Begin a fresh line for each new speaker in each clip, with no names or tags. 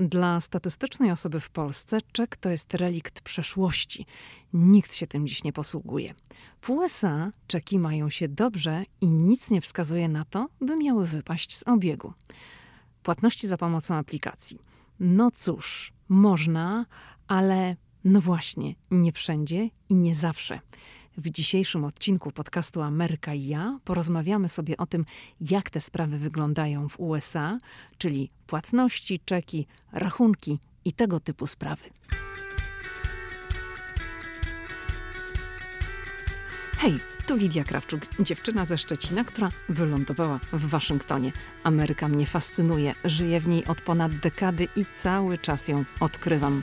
Dla statystycznej osoby w Polsce czek to jest relikt przeszłości. Nikt się tym dziś nie posługuje. W USA czeki mają się dobrze i nic nie wskazuje na to, by miały wypaść z obiegu. Płatności za pomocą aplikacji. No cóż, można, ale no właśnie, nie wszędzie i nie zawsze. W dzisiejszym odcinku podcastu Ameryka i ja porozmawiamy sobie o tym, jak te sprawy wyglądają w USA, czyli płatności, czeki, rachunki i tego typu sprawy. Hej, tu Lidia Krawczuk, dziewczyna ze Szczecina, która wylądowała w Waszyngtonie. Ameryka mnie fascynuje, żyję w niej od ponad dekady i cały czas ją odkrywam.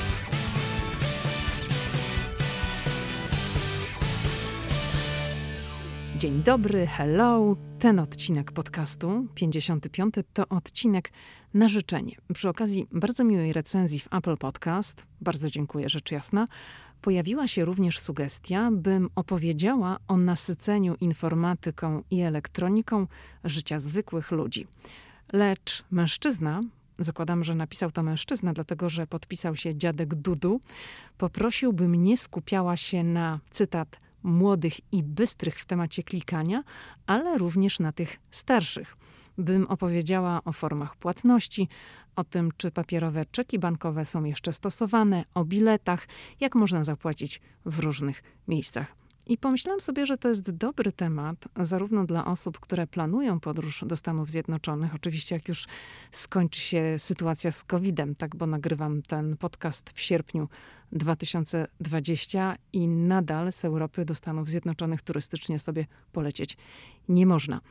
Dzień dobry, hello. Ten odcinek podcastu, 55, to odcinek na życzenie. Przy okazji bardzo miłej recenzji w Apple Podcast, bardzo dziękuję rzecz jasna, pojawiła się również sugestia, bym opowiedziała o nasyceniu informatyką i elektroniką życia zwykłych ludzi. Lecz mężczyzna, zakładam, że napisał to mężczyzna, dlatego że podpisał się dziadek Dudu, poprosił, bym nie skupiała się na cytat młodych i bystrych w temacie klikania, ale również na tych starszych. Bym opowiedziała o formach płatności, o tym, czy papierowe czeki bankowe są jeszcze stosowane, o biletach, jak można zapłacić w różnych miejscach. I pomyślałam sobie, że to jest dobry temat, zarówno dla osób, które planują podróż do Stanów Zjednoczonych, oczywiście jak już skończy się sytuacja z COVID-em, tak, bo nagrywam ten podcast w sierpniu 2020 i nadal z Europy do Stanów Zjednoczonych turystycznie sobie polecieć nie można.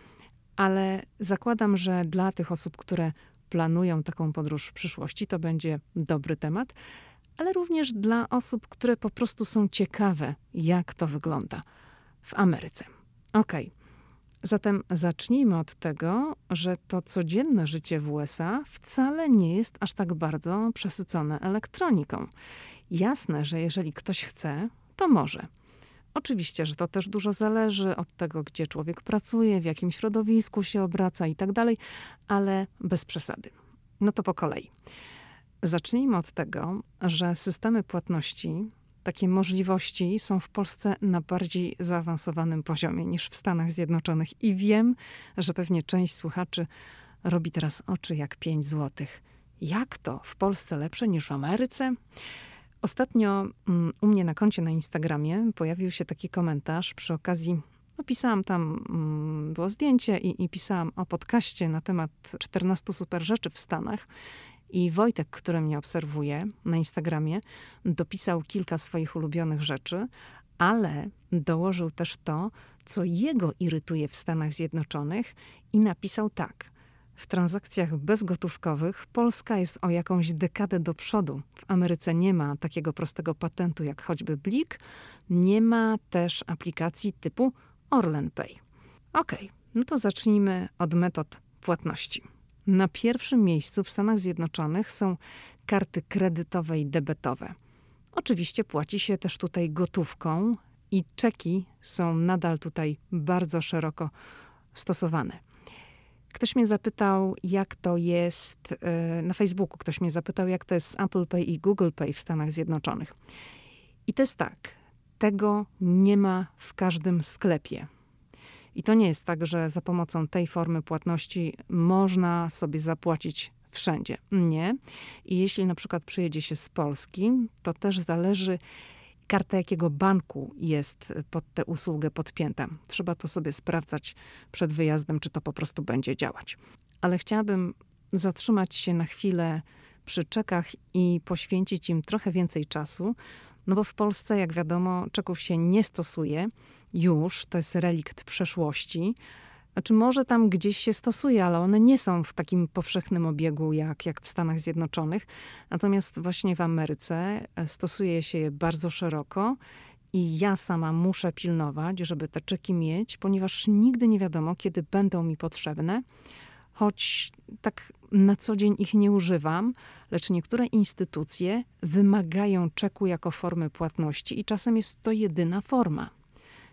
Ale zakładam, że dla tych osób, które planują taką podróż w przyszłości, to będzie dobry temat ale również dla osób, które po prostu są ciekawe, jak to wygląda w Ameryce. Ok, zatem zacznijmy od tego, że to codzienne życie w USA wcale nie jest aż tak bardzo przesycone elektroniką. Jasne, że jeżeli ktoś chce, to może. Oczywiście, że to też dużo zależy od tego, gdzie człowiek pracuje, w jakim środowisku się obraca i tak dalej, ale bez przesady. No to po kolei. Zacznijmy od tego, że systemy płatności, takie możliwości są w Polsce na bardziej zaawansowanym poziomie niż w Stanach Zjednoczonych. I wiem, że pewnie część słuchaczy robi teraz oczy jak 5 złotych. Jak to? W Polsce lepsze niż w Ameryce? Ostatnio um, u mnie na koncie na Instagramie pojawił się taki komentarz przy okazji no, pisałam tam, um, było zdjęcie i, i, pisałam o podcaście na temat 14 super rzeczy w Stanach. I Wojtek, który mnie obserwuje na Instagramie, dopisał kilka swoich ulubionych rzeczy, ale dołożył też to, co jego irytuje w Stanach Zjednoczonych i napisał tak. W transakcjach bezgotówkowych Polska jest o jakąś dekadę do przodu. W Ameryce nie ma takiego prostego patentu jak choćby Blik, nie ma też aplikacji typu Orlen Pay. Ok, no to zacznijmy od metod płatności. Na pierwszym miejscu w Stanach Zjednoczonych są karty kredytowe i debetowe. Oczywiście płaci się też tutaj gotówką i czeki są nadal tutaj bardzo szeroko stosowane. Ktoś mnie zapytał, jak to jest e, na Facebooku, ktoś mnie zapytał, jak to jest Apple Pay i Google Pay w Stanach Zjednoczonych. I to jest tak, tego nie ma w każdym sklepie. I to nie jest tak, że za pomocą tej formy płatności można sobie zapłacić wszędzie. Nie. I jeśli na przykład przyjedzie się z Polski, to też zależy, karta jakiego banku jest pod tę usługę podpięta. Trzeba to sobie sprawdzać przed wyjazdem, czy to po prostu będzie działać. Ale chciałabym zatrzymać się na chwilę przy czekach i poświęcić im trochę więcej czasu, no bo w Polsce, jak wiadomo, czeków się nie stosuje już, to jest relikt przeszłości. Znaczy, może tam gdzieś się stosuje, ale one nie są w takim powszechnym obiegu jak, jak w Stanach Zjednoczonych. Natomiast właśnie w Ameryce e, stosuje się je bardzo szeroko I ja sama muszę pilnować, żeby te czeki mieć, ponieważ nigdy nie wiadomo, kiedy będą mi potrzebne. Choć tak na co dzień ich nie używam, lecz niektóre instytucje wymagają czeku jako formy płatności i czasem jest to jedyna forma.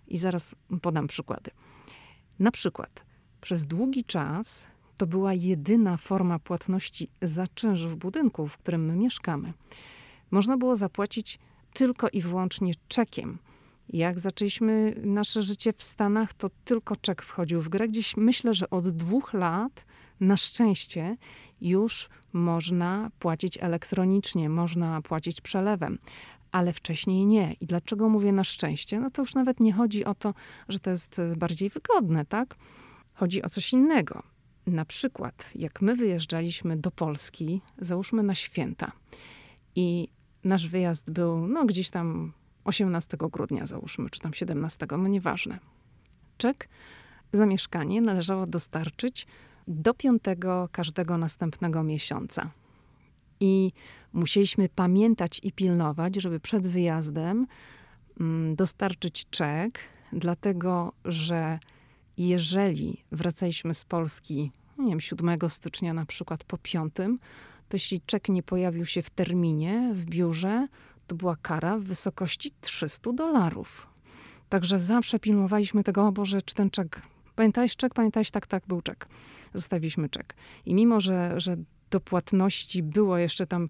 I zaraz podam przykłady. Na przykład, przez długi czas to była jedyna forma płatności za czynsz w budynku, w którym my mieszkamy. Można było zapłacić tylko i wyłącznie czekiem. Jak zaczęliśmy nasze życie w Stanach, to tylko czek wchodził w grę. Gdzieś myślę, że od dwóch lat na szczęście już można płacić elektronicznie, można płacić przelewem ale wcześniej nie. I dlaczego mówię na szczęście? No to już nawet nie chodzi o to, że to jest bardziej wygodne, tak? Chodzi o coś innego. Na przykład, jak my wyjeżdżaliśmy do Polski, załóżmy na święta, i nasz wyjazd był, no gdzieś tam 18 grudnia, załóżmy, czy tam 17, no nieważne. Czek za mieszkanie należało dostarczyć do piątego każdego następnego miesiąca. I musieliśmy pamiętać i pilnować, żeby przed wyjazdem mm, dostarczyć czek, dlatego że jeżeli wracaliśmy z Polski, nie wiem, 7 stycznia na przykład po 5, to jeśli czek nie pojawił się w terminie w biurze, to była kara w wysokości 300 dolarów. Także zawsze pilnowaliśmy tego, o Boże, czy ten czek. Pamiętałeś czek? Pamiętałeś? Tak, tak, był czek. Zostawiliśmy czek. I mimo, że, że do płatności było jeszcze tam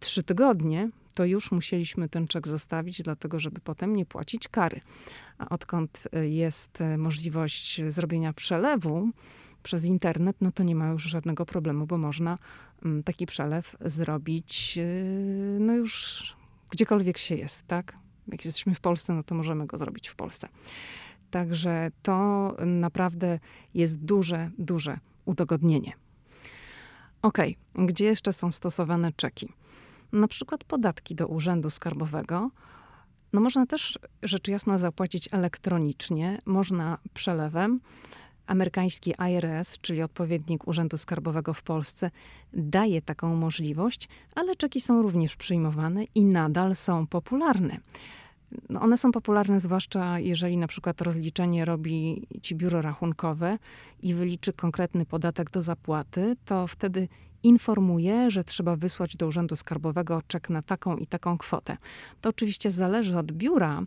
trzy tygodnie, to już musieliśmy ten czek zostawić, dlatego żeby potem nie płacić kary. A odkąd e, jest e, możliwość zrobienia przelewu przez internet, no to nie ma już żadnego problemu, bo można mm, taki przelew zrobić e, no już gdziekolwiek się jest, tak? Jak jesteśmy w Polsce, no to możemy go zrobić w Polsce. Także to naprawdę jest duże, duże udogodnienie. Ok, gdzie jeszcze są stosowane czeki? Na przykład podatki do Urzędu Skarbowego. No można też rzecz jasna zapłacić elektronicznie, można przelewem. Amerykański IRS, czyli odpowiednik Urzędu Skarbowego w Polsce, daje taką możliwość, ale czeki są również przyjmowane i nadal są popularne. No one są popularne zwłaszcza jeżeli na przykład rozliczenie robi ci biuro rachunkowe i wyliczy konkretny podatek do zapłaty, to wtedy informuje, że trzeba wysłać do Urzędu Skarbowego czek na taką i taką kwotę. To oczywiście zależy od biura,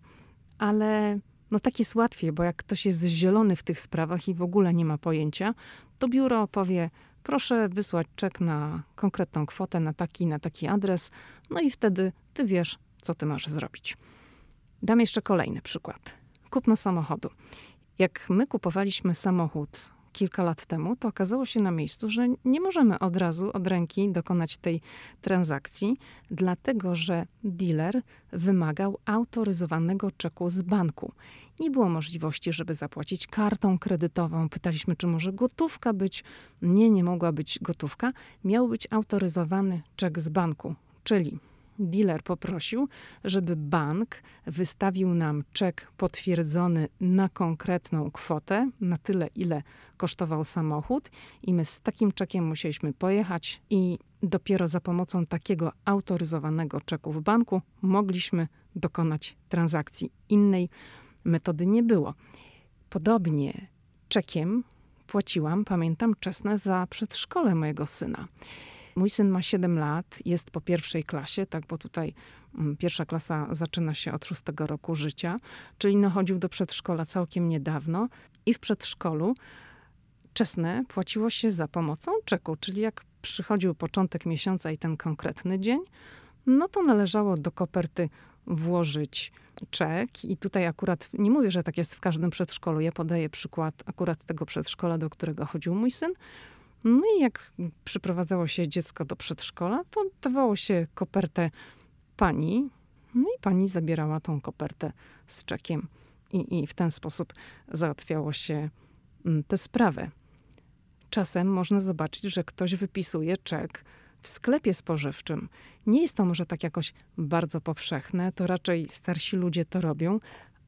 ale no tak jest łatwiej, bo jak ktoś jest zielony w tych sprawach i w ogóle nie ma pojęcia, to biuro powie, proszę wysłać czek na konkretną kwotę, na taki, na taki adres, no i wtedy ty wiesz, co ty masz zrobić. Dam jeszcze kolejny przykład. Kupno samochodu. Jak my kupowaliśmy samochód kilka lat temu, to okazało się na miejscu, że nie możemy od razu od ręki dokonać tej transakcji, dlatego że dealer wymagał autoryzowanego czeku z banku. Nie było możliwości, żeby zapłacić kartą kredytową. Pytaliśmy, czy może gotówka być. Nie, nie mogła być gotówka. Miał być autoryzowany czek z banku, czyli dealer poprosił, żeby bank wystawił nam czek potwierdzony na konkretną kwotę, na tyle, ile kosztował samochód, i my z takim czekiem musieliśmy pojechać, i dopiero za pomocą takiego autoryzowanego czeku w banku mogliśmy dokonać transakcji. Innej metody nie było. Podobnie czekiem płaciłam, pamiętam, czesne za przedszkole mojego syna. Mój syn ma 7 lat, jest po pierwszej klasie, tak, bo tutaj mm, pierwsza klasa zaczyna się od szóstego roku życia, czyli no chodził do przedszkola całkiem niedawno i w przedszkolu czesne płaciło się za pomocą czeku, czyli jak przychodził początek miesiąca i ten konkretny dzień, no to należało do koperty włożyć czek. I tutaj akurat nie mówię, że tak jest w każdym przedszkolu. Ja podaję przykład akurat tego przedszkola, do którego chodził mój syn. No i jak przyprowadzało się dziecko do przedszkola, to dawało się kopertę pani, no i pani zabierała tą kopertę z czekiem. I, i w ten sposób załatwiało się mm, tę sprawę. Czasem można zobaczyć, że ktoś wypisuje czek w sklepie spożywczym. Nie jest to może tak jakoś bardzo powszechne, to raczej starsi ludzie to robią,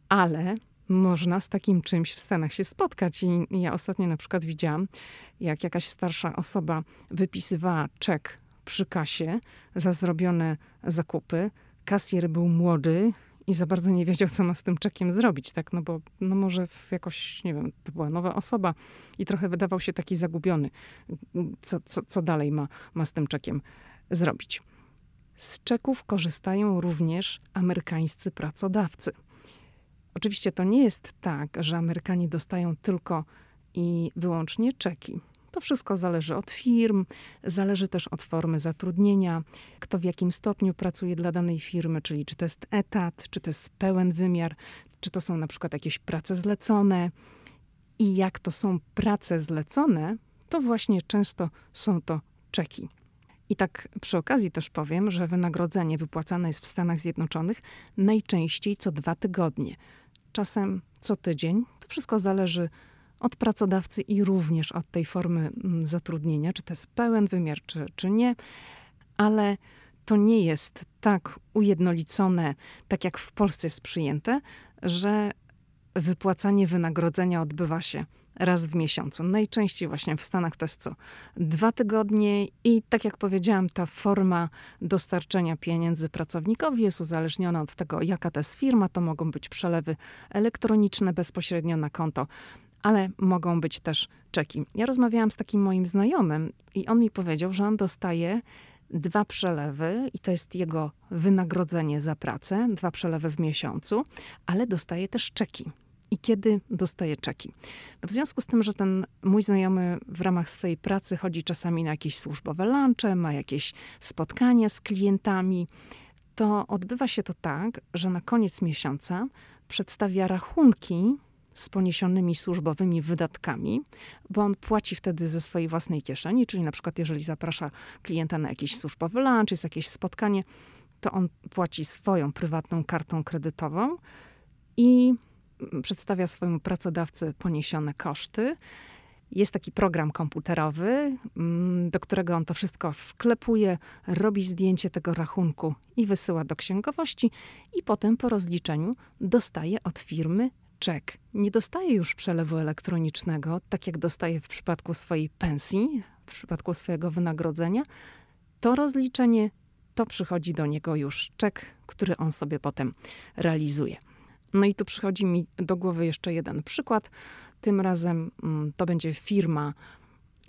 ale można z takim czymś w Stanach się spotkać. I ja ostatnio na przykład widziałam, jak jakaś starsza osoba wypisywała czek przy kasie za zrobione zakupy. Kasjer był młody i za bardzo nie wiedział, co ma z tym czekiem zrobić, tak? No bo no może jakoś, nie wiem, to była nowa osoba i trochę wydawał się taki zagubiony, co, co, co dalej ma, ma z tym czekiem zrobić. Z czeków korzystają również amerykańscy pracodawcy. Oczywiście to nie jest tak, że Amerykanie dostają tylko i wyłącznie czeki. To wszystko zależy od firm, zależy też od formy zatrudnienia, kto w jakim stopniu pracuje dla danej firmy, czyli czy to jest etat, czy to jest pełen wymiar, czy to są na przykład jakieś prace zlecone. I jak to są prace zlecone, to właśnie często są to czeki. I tak przy okazji też powiem, że wynagrodzenie wypłacane jest w Stanach Zjednoczonych najczęściej co dwa tygodnie, czasem co tydzień. To wszystko zależy od pracodawcy i również od tej formy mm, zatrudnienia, czy to jest pełen wymiar, czy, czy nie, ale to nie jest tak ujednolicone, tak jak w Polsce jest przyjęte, że wypłacanie wynagrodzenia odbywa się raz w miesiącu. Najczęściej właśnie w Stanach to jest co dwa tygodnie i tak jak powiedziałam, ta forma dostarczenia pieniędzy pracownikowi jest uzależniona od tego, jaka to jest firma. To mogą być przelewy elektroniczne bezpośrednio na konto ale mogą być też czeki. Ja rozmawiałam z takim moim znajomym i on mi powiedział, że on dostaje dwa przelewy i to jest jego wynagrodzenie za pracę, dwa przelewy w miesiącu, ale dostaje też czeki. I kiedy dostaje czeki? No w związku z tym, że ten mój znajomy w ramach swojej pracy chodzi czasami na jakieś służbowe lunche, ma jakieś spotkania z klientami, to odbywa się to tak, że na koniec miesiąca przedstawia rachunki z poniesionymi służbowymi wydatkami, bo on płaci wtedy ze swojej własnej kieszeni, czyli na przykład jeżeli zaprasza klienta na jakiś służbowy lunch, jest jakieś spotkanie, to on płaci swoją prywatną kartą kredytową i przedstawia swojemu pracodawcy poniesione koszty. Jest taki program komputerowy, mm, do którego on to wszystko wklepuje, robi zdjęcie tego rachunku i wysyła do księgowości, i potem po rozliczeniu dostaje od firmy czek. Nie dostaje już przelewu elektronicznego, tak jak dostaje w przypadku swojej pensji, w przypadku swojego wynagrodzenia. To rozliczenie to przychodzi do niego już czek, który on sobie potem realizuje. No i tu przychodzi mi do głowy jeszcze jeden przykład. Tym razem mm, to będzie firma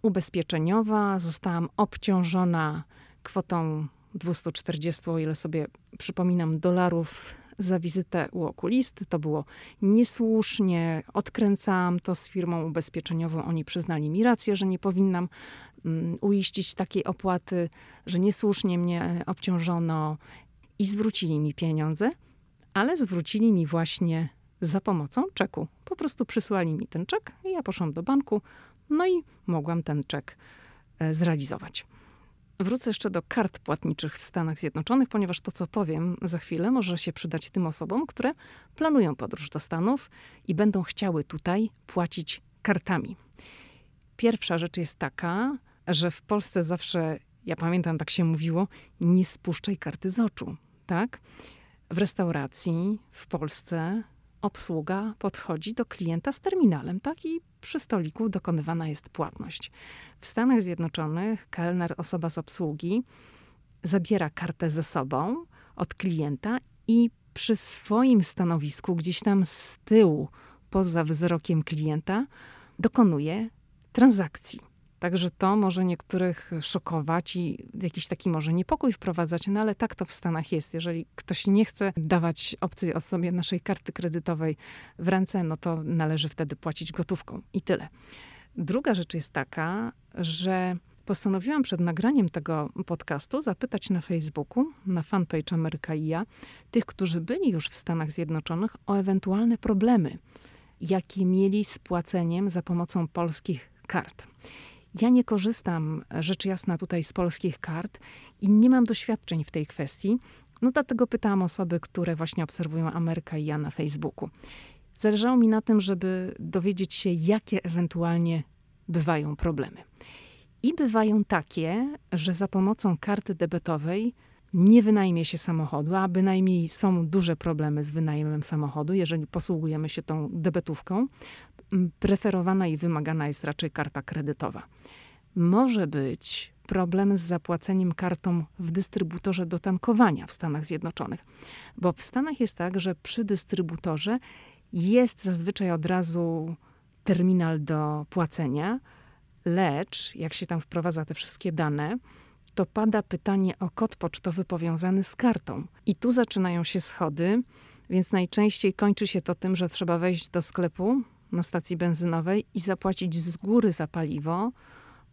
ubezpieczeniowa. Zostałam obciążona kwotą 240, o ile sobie przypominam, dolarów za wizytę u okulisty. To było niesłusznie. Odkręcałam to z firmą ubezpieczeniową. Oni przyznali mi rację, że nie powinnam um, uiścić takiej opłaty, że niesłusznie mnie obciążono i zwrócili mi pieniądze, ale zwrócili mi właśnie za pomocą czeku. Po prostu przysłali mi ten czek i ja poszłam do banku, no i mogłam ten czek e, zrealizować. Wrócę jeszcze do kart płatniczych w Stanach Zjednoczonych, ponieważ to, co powiem za chwilę, może się przydać tym osobom, które planują podróż do Stanów i będą chciały tutaj płacić kartami. Pierwsza rzecz jest taka, że w Polsce zawsze, ja pamiętam, tak się mówiło, nie spuszczaj karty z oczu, tak? W restauracji w Polsce obsługa podchodzi do klienta z terminalem, tak? I przy stoliku dokonywana jest płatność. W Stanach Zjednoczonych kelner, osoba z obsługi, zabiera kartę ze sobą od klienta i przy swoim stanowisku, gdzieś tam z tyłu, poza wzrokiem klienta, dokonuje transakcji. Także to może niektórych szokować i jakiś taki może niepokój wprowadzać, no ale tak to w Stanach jest. Jeżeli ktoś nie chce dawać obcej osobie naszej karty kredytowej w ręce, no to należy wtedy płacić gotówką i tyle. Druga rzecz jest taka, że postanowiłam przed nagraniem tego podcastu zapytać na Facebooku, na fanpage Ameryka i ja, tych, którzy byli już w Stanach Zjednoczonych, o ewentualne problemy, jakie mieli z płaceniem za pomocą polskich kart. Ja nie korzystam, rzecz jasna, tutaj z polskich kart i nie mam doświadczeń w tej kwestii. No dlatego pytałam osoby, które właśnie obserwują Amerykę i ja na Facebooku. Zależało mi na tym, żeby dowiedzieć się, jakie ewentualnie bywają problemy. I bywają takie, że za pomocą karty debetowej nie wynajmie się samochodu, a bynajmniej są duże problemy z wynajmem samochodu, jeżeli posługujemy się tą debetówką. Preferowana i wymagana jest raczej karta kredytowa. może być problem z zapłaceniem kartą w dystrybutorze do tankowania w Stanach Zjednoczonych. Bo w Stanach jest tak, że przy dystrybutorze jest zazwyczaj od razu terminal do płacenia, lecz jak się tam wprowadza te wszystkie dane, to pada pytanie o kod pocztowy powiązany z kartą. I tu zaczynają się schody, więc najczęściej kończy się to tym, że trzeba wejść do sklepu na stacji benzynowej i zapłacić z góry za paliwo,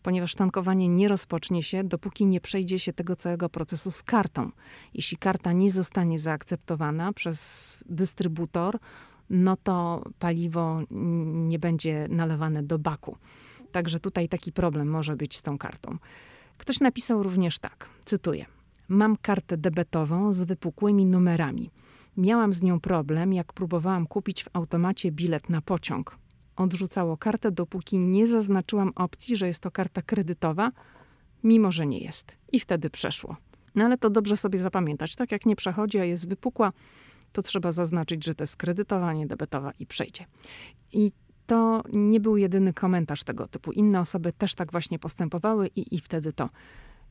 ponieważ tankowanie nie rozpocznie się, dopóki nie przejdzie się tego całego procesu z kartą. Jeśli karta nie zostanie zaakceptowana przez dystrybutor, no to paliwo nie będzie nalewane do baku. Także tutaj taki problem może być z tą kartą. Ktoś napisał również tak, cytuję: Mam kartę debetową z wypukłymi numerami. Miałam z nią problem, jak próbowałam kupić w automacie bilet na pociąg. Odrzucało kartę, dopóki nie zaznaczyłam opcji, że jest to karta kredytowa, mimo że nie jest. I wtedy przeszło. No ale to dobrze sobie zapamiętać. Tak jak nie przechodzi, a jest wypukła, to trzeba zaznaczyć, że to jest kredytowa, nie debetowa i przejdzie. I to nie był jedyny komentarz tego typu. Inne osoby też tak właśnie postępowały i, i wtedy to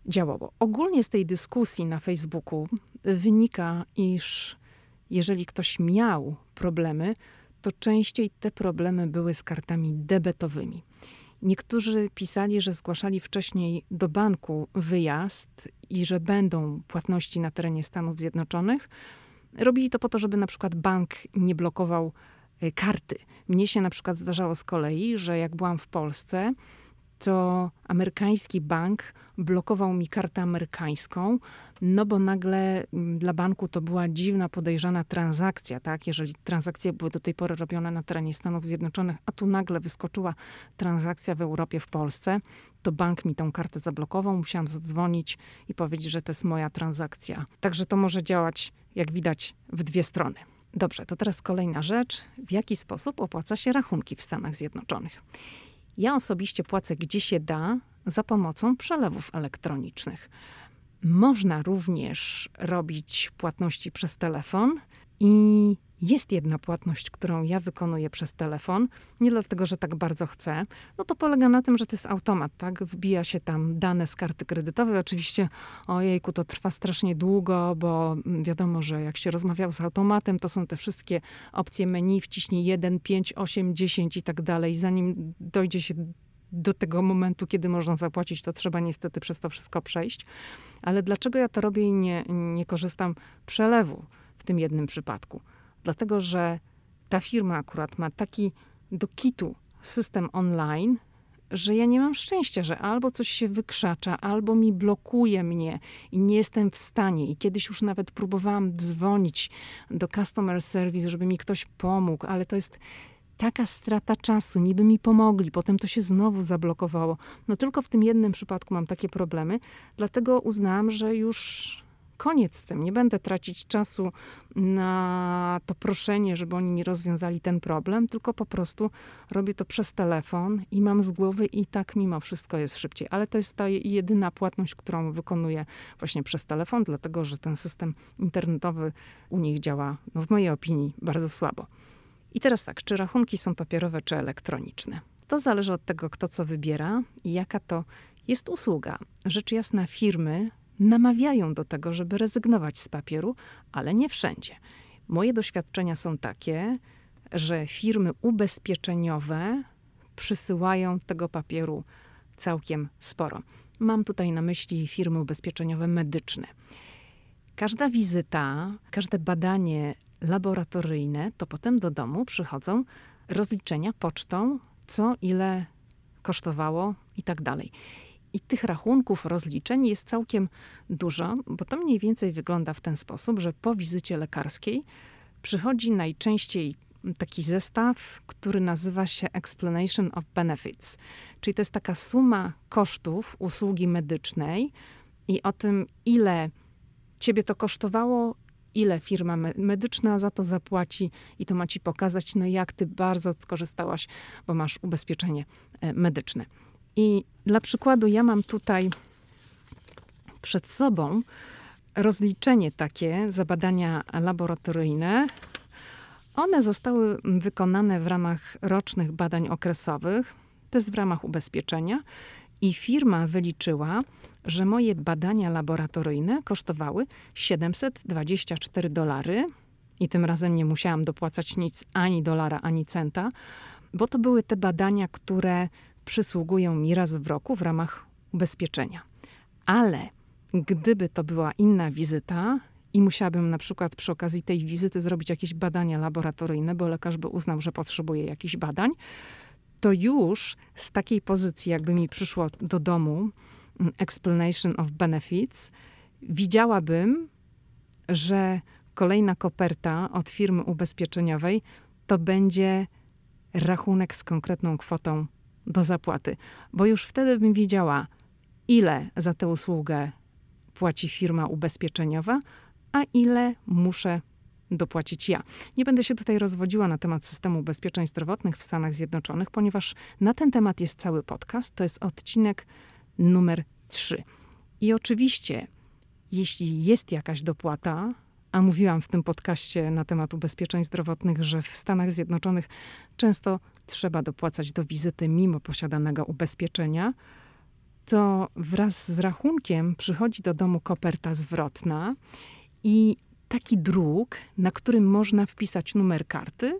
działało. Ogólnie z tej dyskusji na Facebooku wynika, iż jeżeli ktoś miał problemy, to częściej te problemy były z kartami debetowymi. Niektórzy pisali, że zgłaszali wcześniej do banku wyjazd i że będą płatności na terenie Stanów Zjednoczonych. Robili to po to, żeby na przykład bank nie blokował e, karty. Mnie się na przykład zdarzało z kolei, że jak byłam w Polsce, to amerykański bank blokował mi kartę amerykańską, no bo nagle mm, dla banku to była dziwna, podejrzana transakcja, tak? Jeżeli transakcje były do tej pory robione na terenie Stanów Zjednoczonych, a tu nagle wyskoczyła transakcja w Europie, w Polsce, to bank mi tą kartę zablokował, musiałam zadzwonić i powiedzieć, że to jest moja transakcja. Także to może działać, jak widać, w dwie strony. Dobrze, to teraz kolejna rzecz. W jaki sposób opłaca się rachunki w Stanach Zjednoczonych? Ja osobiście płacę gdzie się da za pomocą przelewów elektronicznych. Można również robić płatności przez telefon i jest jedna płatność, którą ja wykonuję przez telefon, nie dlatego, że tak bardzo chcę. No to polega na tym, że to jest automat, tak? Wbija się tam dane z karty kredytowej. Oczywiście, ojejku, to trwa strasznie długo, bo wiadomo, że jak się rozmawiał z automatem, to są te wszystkie opcje menu, wciśnij 1, 5, 8, 10 i tak dalej. Zanim dojdzie się do tego momentu, kiedy można zapłacić, to trzeba niestety przez to wszystko przejść. Ale dlaczego ja to robię i nie, nie korzystam przelewu w tym jednym przypadku? Dlatego, że ta firma akurat ma taki do kitu system online, że ja nie mam szczęścia, że albo coś się wykrzacza, albo mi blokuje mnie i nie jestem w stanie. I kiedyś już nawet próbowałam dzwonić do customer service, żeby mi ktoś pomógł, ale to jest taka strata czasu, niby mi pomogli, potem to się znowu zablokowało. No tylko w tym jednym przypadku mam takie problemy, dlatego uznałam, że już koniec z tym. Nie będę tracić czasu na to proszenie, żeby oni mi rozwiązali ten problem, tylko po prostu robię to przez telefon i mam z głowy i tak mimo wszystko jest szybciej. Ale to jest ta jedyna płatność, którą wykonuję właśnie przez telefon, dlatego że ten system internetowy u nich działa, no w mojej opinii, bardzo słabo. I teraz tak, czy rachunki są papierowe, czy elektroniczne? To zależy od tego, kto co wybiera i jaka to jest usługa. Rzecz jasna, firmy namawiają do tego, żeby rezygnować z papieru, ale nie wszędzie. Moje doświadczenia są takie, że firmy ubezpieczeniowe przysyłają tego papieru całkiem sporo. Mam tutaj na myśli firmy ubezpieczeniowe medyczne. Każda wizyta, każde badanie laboratoryjne, to potem do domu przychodzą rozliczenia pocztą, co ile kosztowało i tak dalej. I tych rachunków, rozliczeń jest całkiem dużo, bo to mniej więcej wygląda w ten sposób, że po wizycie lekarskiej przychodzi najczęściej taki zestaw, który nazywa się Explanation of Benefits. Czyli to jest taka suma kosztów usługi medycznej i o tym, ile ciebie to kosztowało, ile firma medyczna za to zapłaci i to ma ci pokazać, no jak ty bardzo skorzystałaś, bo masz ubezpieczenie e, medyczne. I dla przykładu, ja mam tutaj przed sobą rozliczenie takie za badania laboratoryjne. One zostały wykonane w ramach rocznych badań okresowych, to jest w ramach ubezpieczenia. I firma wyliczyła, że moje badania laboratoryjne kosztowały 724 dolary. I tym razem nie musiałam dopłacać nic, ani dolara, ani centa, bo to były te badania, które przysługują mi raz w roku w ramach ubezpieczenia. Ale gdyby to była inna wizyta i musiałabym na przykład przy okazji tej wizyty zrobić jakieś badania laboratoryjne, bo lekarz by uznał, że potrzebuje jakichś badań, to już z takiej pozycji, jakby mi przyszło do domu mm, explanation of benefits, widziałabym, że kolejna koperta od firmy ubezpieczeniowej to będzie rachunek z konkretną kwotą do zapłaty, bo już wtedy bym wiedziała, ile za tę usługę płaci firma ubezpieczeniowa, a ile muszę dopłacić ja. Nie będę się tutaj rozwodziła na temat systemu ubezpieczeń zdrowotnych w Stanach Zjednoczonych, ponieważ na ten temat jest cały podcast. To jest odcinek numer 3. I oczywiście, jeśli jest jakaś dopłata, a mówiłam w tym podcaście na temat ubezpieczeń zdrowotnych, że w Stanach Zjednoczonych często trzeba dopłacać do wizyty mimo posiadanego ubezpieczenia, to wraz z rachunkiem przychodzi do domu koperta zwrotna i taki druk, na którym można wpisać numer karty,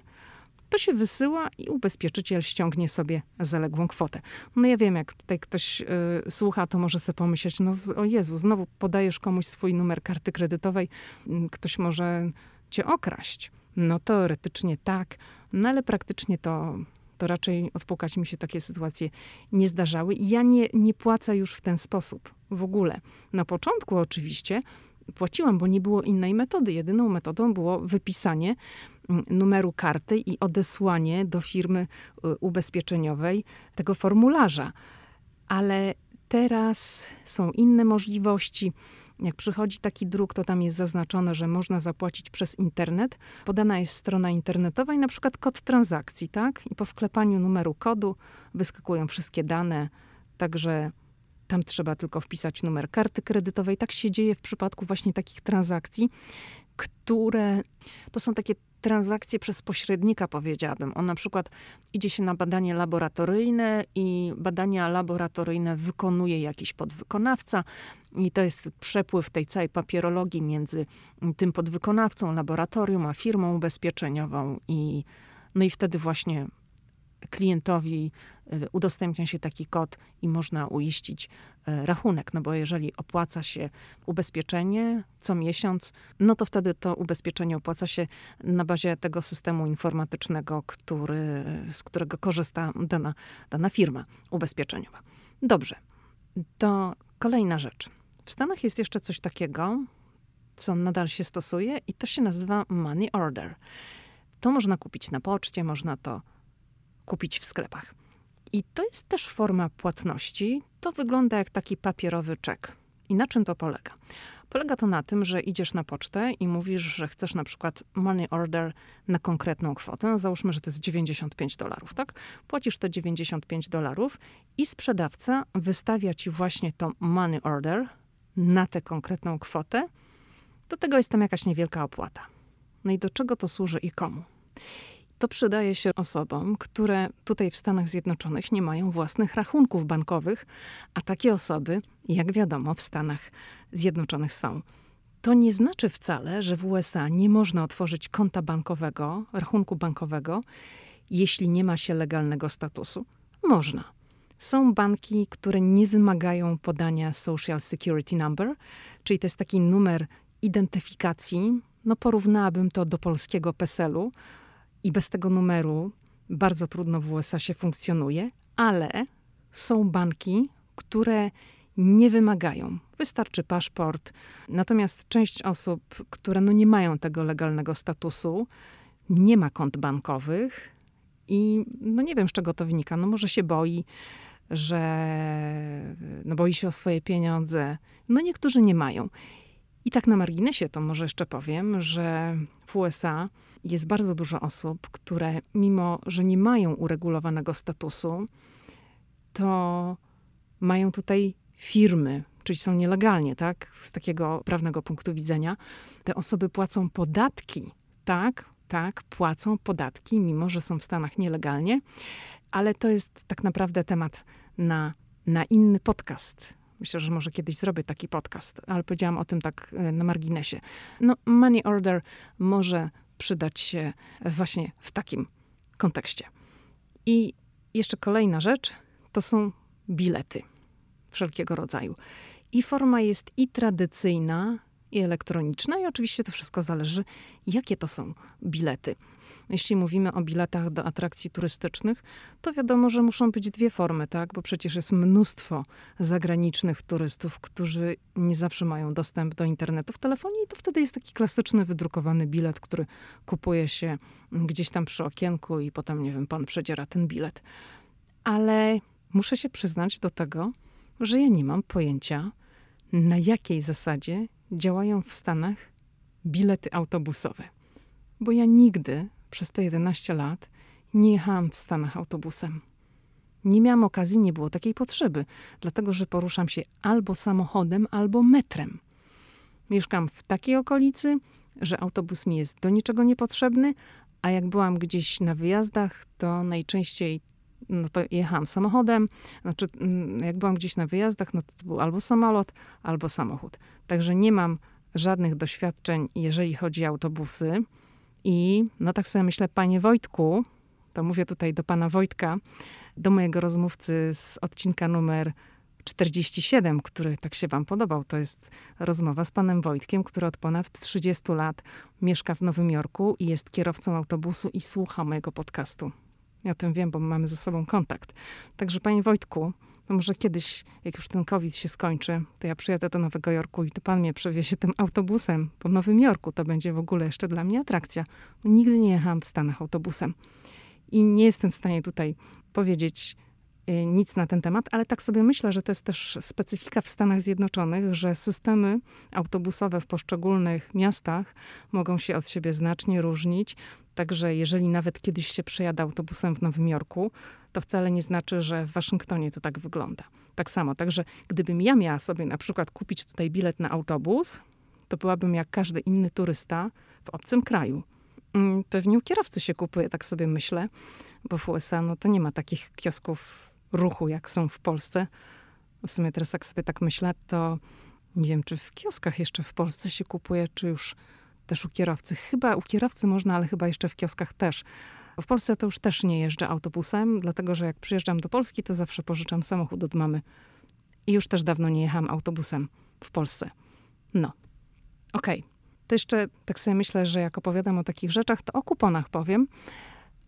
to się wysyła i ubezpieczyciel ściągnie sobie zaległą kwotę. No ja wiem, jak tutaj ktoś y, słucha, to może sobie pomyśleć, no o Jezu, znowu podajesz komuś swój numer karty kredytowej, y, ktoś może cię okraść. No teoretycznie tak, no ale praktycznie to, to raczej odpukać mi się takie sytuacje nie zdarzały. Ja nie, nie płacę już w ten sposób w ogóle. Na początku oczywiście płaciłam, bo nie było innej metody. Jedyną metodą było wypisanie mm, numeru karty i odesłanie do firmy y, ubezpieczeniowej tego formularza. Ale teraz są inne możliwości. Jak przychodzi taki druk, to tam jest zaznaczone, że można zapłacić przez internet. Podana jest strona internetowa i na przykład kod transakcji, tak? I po wklepaniu numeru kodu wyskakują wszystkie dane, także tam trzeba tylko wpisać numer karty kredytowej. Tak się dzieje w przypadku właśnie takich transakcji, które to są takie transakcje przez pośrednika, powiedziałabym. On na przykład idzie się na badanie laboratoryjne i badania laboratoryjne wykonuje jakiś podwykonawca i to jest przepływ tej całej papierologii między tym podwykonawcą, laboratorium, a firmą ubezpieczeniową i no i wtedy właśnie klientowi e, udostępnia się taki kod i można uiścić e, rachunek. No bo jeżeli opłaca się ubezpieczenie co miesiąc, no to wtedy to ubezpieczenie opłaca się na bazie tego systemu informatycznego, który, z którego korzysta dana, dana firma ubezpieczeniowa. Dobrze, to kolejna rzecz. W Stanach jest jeszcze coś takiego, co nadal się stosuje i to się nazywa money order. To można kupić na poczcie, można to kupić w sklepach. I to jest też forma płatności. To wygląda jak taki papierowy czek. I na czym to polega? Polega to na tym, że idziesz na pocztę i mówisz, że chcesz na przykład money order na konkretną kwotę. No załóżmy, że to jest 95 dolarów, tak? Płacisz te 95 dolarów i sprzedawca wystawia ci właśnie to money order na tę konkretną kwotę. Do tego jest tam jakaś niewielka opłata. No i do czego to służy i komu? To przydaje się osobom, które tutaj w Stanach Zjednoczonych nie mają własnych rachunków bankowych, a takie osoby, jak wiadomo, w Stanach Zjednoczonych są. To nie znaczy wcale, że w USA nie można otworzyć konta bankowego, rachunku bankowego, jeśli nie ma się legalnego statusu. Można. Są banki, które nie wymagają podania Social Security Number, czyli to jest taki numer identyfikacji. No, porównałabym to do polskiego PESEL-u i bez tego numeru bardzo trudno w USA się funkcjonuje, ale są banki, które nie wymagają. Wystarczy paszport. Natomiast część osób, które no nie mają tego legalnego statusu, nie ma kont bankowych i no nie wiem, z czego to wynika. No może się boi, że no boi się o swoje pieniądze. No niektórzy nie mają. I tak na marginesie to może jeszcze powiem, że w USA jest bardzo dużo osób, które mimo, że nie mają uregulowanego statusu, to mają tutaj firmy, czyli są nielegalnie, tak, z takiego prawnego punktu widzenia. Te osoby płacą podatki, tak, tak, płacą podatki, mimo że są w Stanach nielegalnie, ale to jest tak naprawdę temat na na inny podcast. Myślę, że może kiedyś zrobię taki podcast, ale powiedziałam o tym tak e, na marginesie. No, money order może przydać się właśnie w takim kontekście. I jeszcze kolejna rzecz to są bilety wszelkiego rodzaju. I forma jest i tradycyjna, i elektroniczna, i oczywiście to wszystko zależy, jakie to są bilety. Jeśli mówimy o biletach do atrakcji turystycznych, to wiadomo, że muszą być dwie formy, tak? Bo przecież jest mnóstwo zagranicznych turystów, którzy nie zawsze mają dostęp do internetu w telefonie, i to wtedy jest taki klasyczny wydrukowany bilet, który kupuje się gdzieś tam przy okienku, i potem, nie wiem, pan przedziera ten bilet. Ale muszę się przyznać do tego, że ja nie mam pojęcia, na jakiej zasadzie działają w Stanach bilety autobusowe. Bo ja nigdy przez te 11 lat nie jechałam w Stanach autobusem. Nie miałam okazji, nie było takiej potrzeby, dlatego że poruszam się albo samochodem, albo metrem. Mieszkam w takiej okolicy, że autobus mi jest do niczego niepotrzebny, a jak byłam gdzieś na wyjazdach, to najczęściej no to jechałam samochodem. Znaczy, mm, jak byłam gdzieś na wyjazdach, no to, to był albo samolot, albo samochód. Także nie mam żadnych doświadczeń, jeżeli chodzi o autobusy. I no tak sobie myślę, panie Wojtku, to mówię tutaj do pana Wojtka, do mojego rozmówcy z odcinka numer 47, który tak się wam podobał. To jest rozmowa z panem Wojtkiem, który od ponad 30 lat mieszka w Nowym Jorku i jest kierowcą autobusu i słucha mojego podcastu. Ja o tym wiem, bo mamy ze sobą kontakt. Także panie Wojtku, to może kiedyś, jak już ten COVID się skończy, to ja przyjadę do Nowego Jorku i to pan mnie przewiezie tym autobusem po Nowym Jorku. To będzie w ogóle jeszcze dla mnie atrakcja. Nigdy nie jechałam w Stanach autobusem. I nie jestem w stanie tutaj powiedzieć y, nic na ten temat, ale tak sobie myślę, że to jest też specyfika w Stanach Zjednoczonych, że systemy autobusowe w poszczególnych miastach mogą się od siebie znacznie różnić. Także jeżeli nawet kiedyś się przejada autobusem w Nowym Jorku, to wcale nie znaczy, że w Waszyngtonie to tak wygląda. Tak samo. Także gdybym ja miała sobie na przykład kupić tutaj bilet na autobus, to byłabym jak każdy inny turysta w obcym kraju. Mm, pewnie u kierowcy się kupuje, tak sobie myślę, bo w USA no to nie ma takich kiosków ruchu, jak są w Polsce. W sumie teraz jak sobie tak myślę, to nie wiem, czy w kioskach jeszcze w Polsce się kupuje, czy już też u kierowcy. Chyba u kierowcy można, ale chyba jeszcze w kioskach też. W Polsce to już też nie jeżdżę autobusem, dlatego że jak przyjeżdżam do Polski, to zawsze pożyczam samochód od mamy. I już też dawno nie jechałam autobusem w Polsce. No. Okej. Okay. To jeszcze tak sobie myślę, że jak opowiadam o takich rzeczach, to o kuponach powiem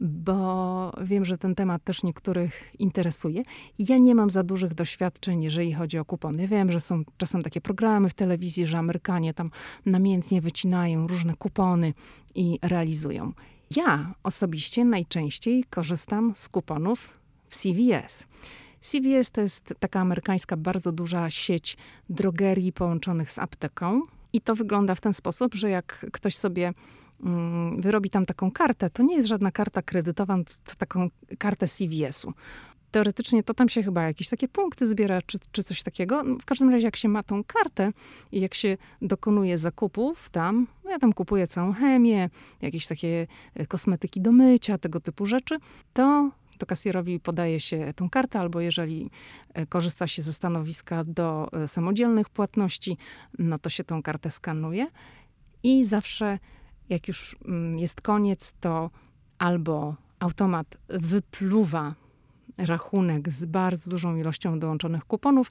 bo wiem, że ten temat też niektórych interesuje. Ja nie mam za dużych doświadczeń, jeżeli chodzi o kupony. Wiem, że są czasem takie programy w telewizji, że Amerykanie tam namiętnie wycinają różne kupony i realizują. Ja osobiście najczęściej korzystam z kuponów w CVS. CVS to jest taka amerykańska bardzo duża sieć drogerii połączonych z apteką. I to wygląda w ten sposób, że jak ktoś sobie wyrobi tam taką kartę, to nie jest żadna karta kredytowa, to taką kartę CVS-u. Teoretycznie to tam się chyba jakieś takie punkty zbiera, czy, czy coś takiego. No, w każdym razie, jak się ma tą kartę i jak się dokonuje zakupów tam, no ja tam kupuję całą chemię, jakieś takie e, kosmetyki do mycia, tego typu rzeczy, to to kasjerowi podaje się tą kartę, albo jeżeli e, korzysta się ze stanowiska do e, samodzielnych płatności, no to się tą kartę skanuje i zawsze jak już mm, jest koniec, to albo automat wypluwa rachunek z bardzo dużą ilością dołączonych kuponów,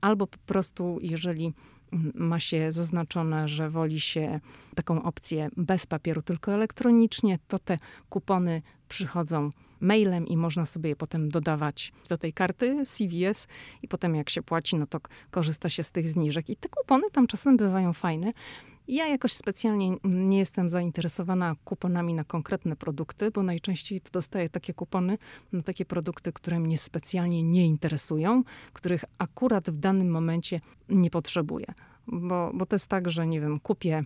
albo po prostu, jeżeli mm, ma się zaznaczone, że woli się taką opcję bez papieru, tylko elektronicznie, to te kupony przychodzą mailem i można sobie je potem dodawać do tej karty CVS i potem jak się płaci, no to korzysta się z tych zniżek. I te kupony tam czasem bywają fajne. Ja jakoś specjalnie nie jestem zainteresowana kuponami na konkretne produkty, bo najczęściej dostaję takie kupony na takie produkty, które mnie specjalnie nie interesują, których akurat w danym momencie nie potrzebuję. Bo, bo to jest tak, że nie wiem, kupię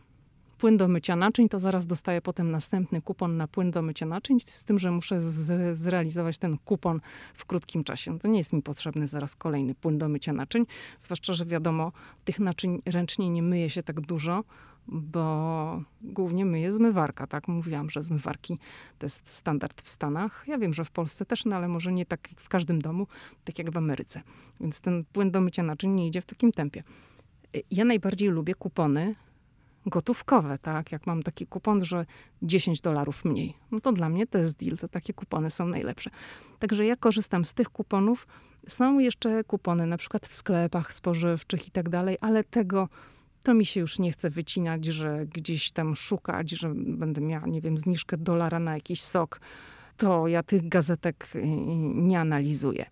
płyn do mycia naczyń, to zaraz dostaję potem następny kupon na płyn do mycia naczyń, z tym, że muszę z, zrealizować ten kupon w krótkim czasie. No to nie jest mi potrzebny zaraz kolejny płyn do mycia naczyń, zwłaszcza, że wiadomo, tych naczyń ręcznie nie myje się tak dużo, bo głównie myje zmywarka, tak? Mówiłam, że zmywarki to jest standard w Stanach. Ja wiem, że w Polsce też, no ale może nie tak w każdym domu, tak jak w Ameryce. Więc ten płyn do mycia naczyń nie idzie w takim tempie. Ja najbardziej lubię kupony gotówkowe, tak? Jak mam taki kupon, że 10 dolarów mniej, no to dla mnie to jest deal, to takie kupony są najlepsze. Także ja korzystam z tych kuponów. Są jeszcze kupony na przykład w sklepach spożywczych i tak dalej, ale tego to mi się już nie chce wycinać, że gdzieś tam szukać, że będę miała, nie wiem, zniżkę dolara na jakiś sok. To ja tych gazetek y, nie analizuję.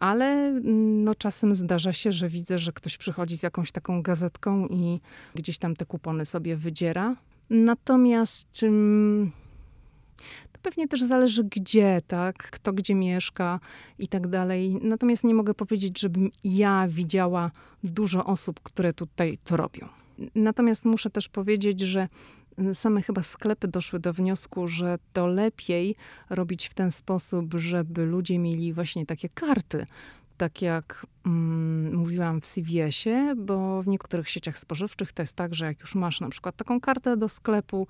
Ale mm, no, czasem zdarza się, że widzę, że ktoś przychodzi z jakąś taką gazetką i gdzieś tam te kupony sobie wydziera. Natomiast czym pewnie też zależy gdzie, tak? Kto gdzie mieszka i tak dalej. Natomiast nie mogę powiedzieć, żebym ja widziała dużo osób, które tutaj to robią. Natomiast muszę też powiedzieć, że same chyba sklepy doszły do wniosku, że to lepiej robić w ten sposób, żeby ludzie mieli właśnie takie karty. Tak jak mm, mówiłam w CVS-ie, bo w niektórych sieciach spożywczych to jest tak, że jak już masz na przykład taką kartę do sklepu,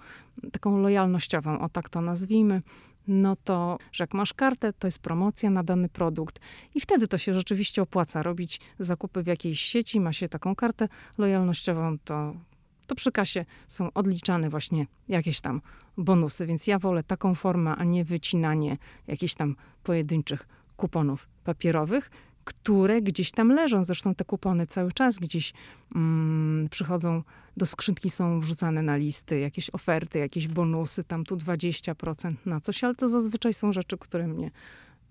taką lojalnościową, o tak to nazwijmy, no to, że jak masz kartę, to jest promocja na dany produkt i wtedy to się rzeczywiście opłaca robić zakupy w jakiejś sieci, ma się taką kartę lojalnościową, to to przy kasie są odliczane właśnie jakieś tam bonusy. Więc ja wolę taką formę, a nie wycinanie jakichś tam pojedynczych kuponów papierowych, które gdzieś tam leżą. Zresztą te kupony cały czas gdzieś mm, przychodzą, do skrzynki są wrzucane na listy, jakieś oferty, jakieś bonusy, tam tu 20% na coś, ale to zazwyczaj są rzeczy, które mnie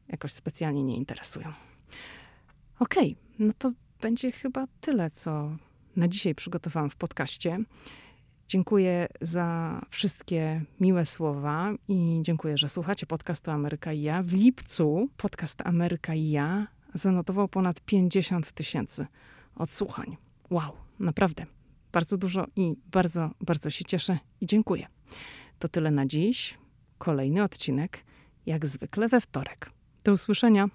jakoś specjalnie nie interesują. Okej, okay, no to będzie chyba tyle, co na dzisiaj przygotowałam w podcaście. Dziękuję za wszystkie miłe słowa i dziękuję, że słuchacie podcastu Ameryka i ja. W lipcu podcast Ameryka i ja zanotował ponad 50 tysięcy odsłuchań. Wow, naprawdę bardzo dużo i bardzo, bardzo się cieszę i dziękuję. To tyle na dziś. Kolejny odcinek, jak zwykle we wtorek. Do usłyszenia.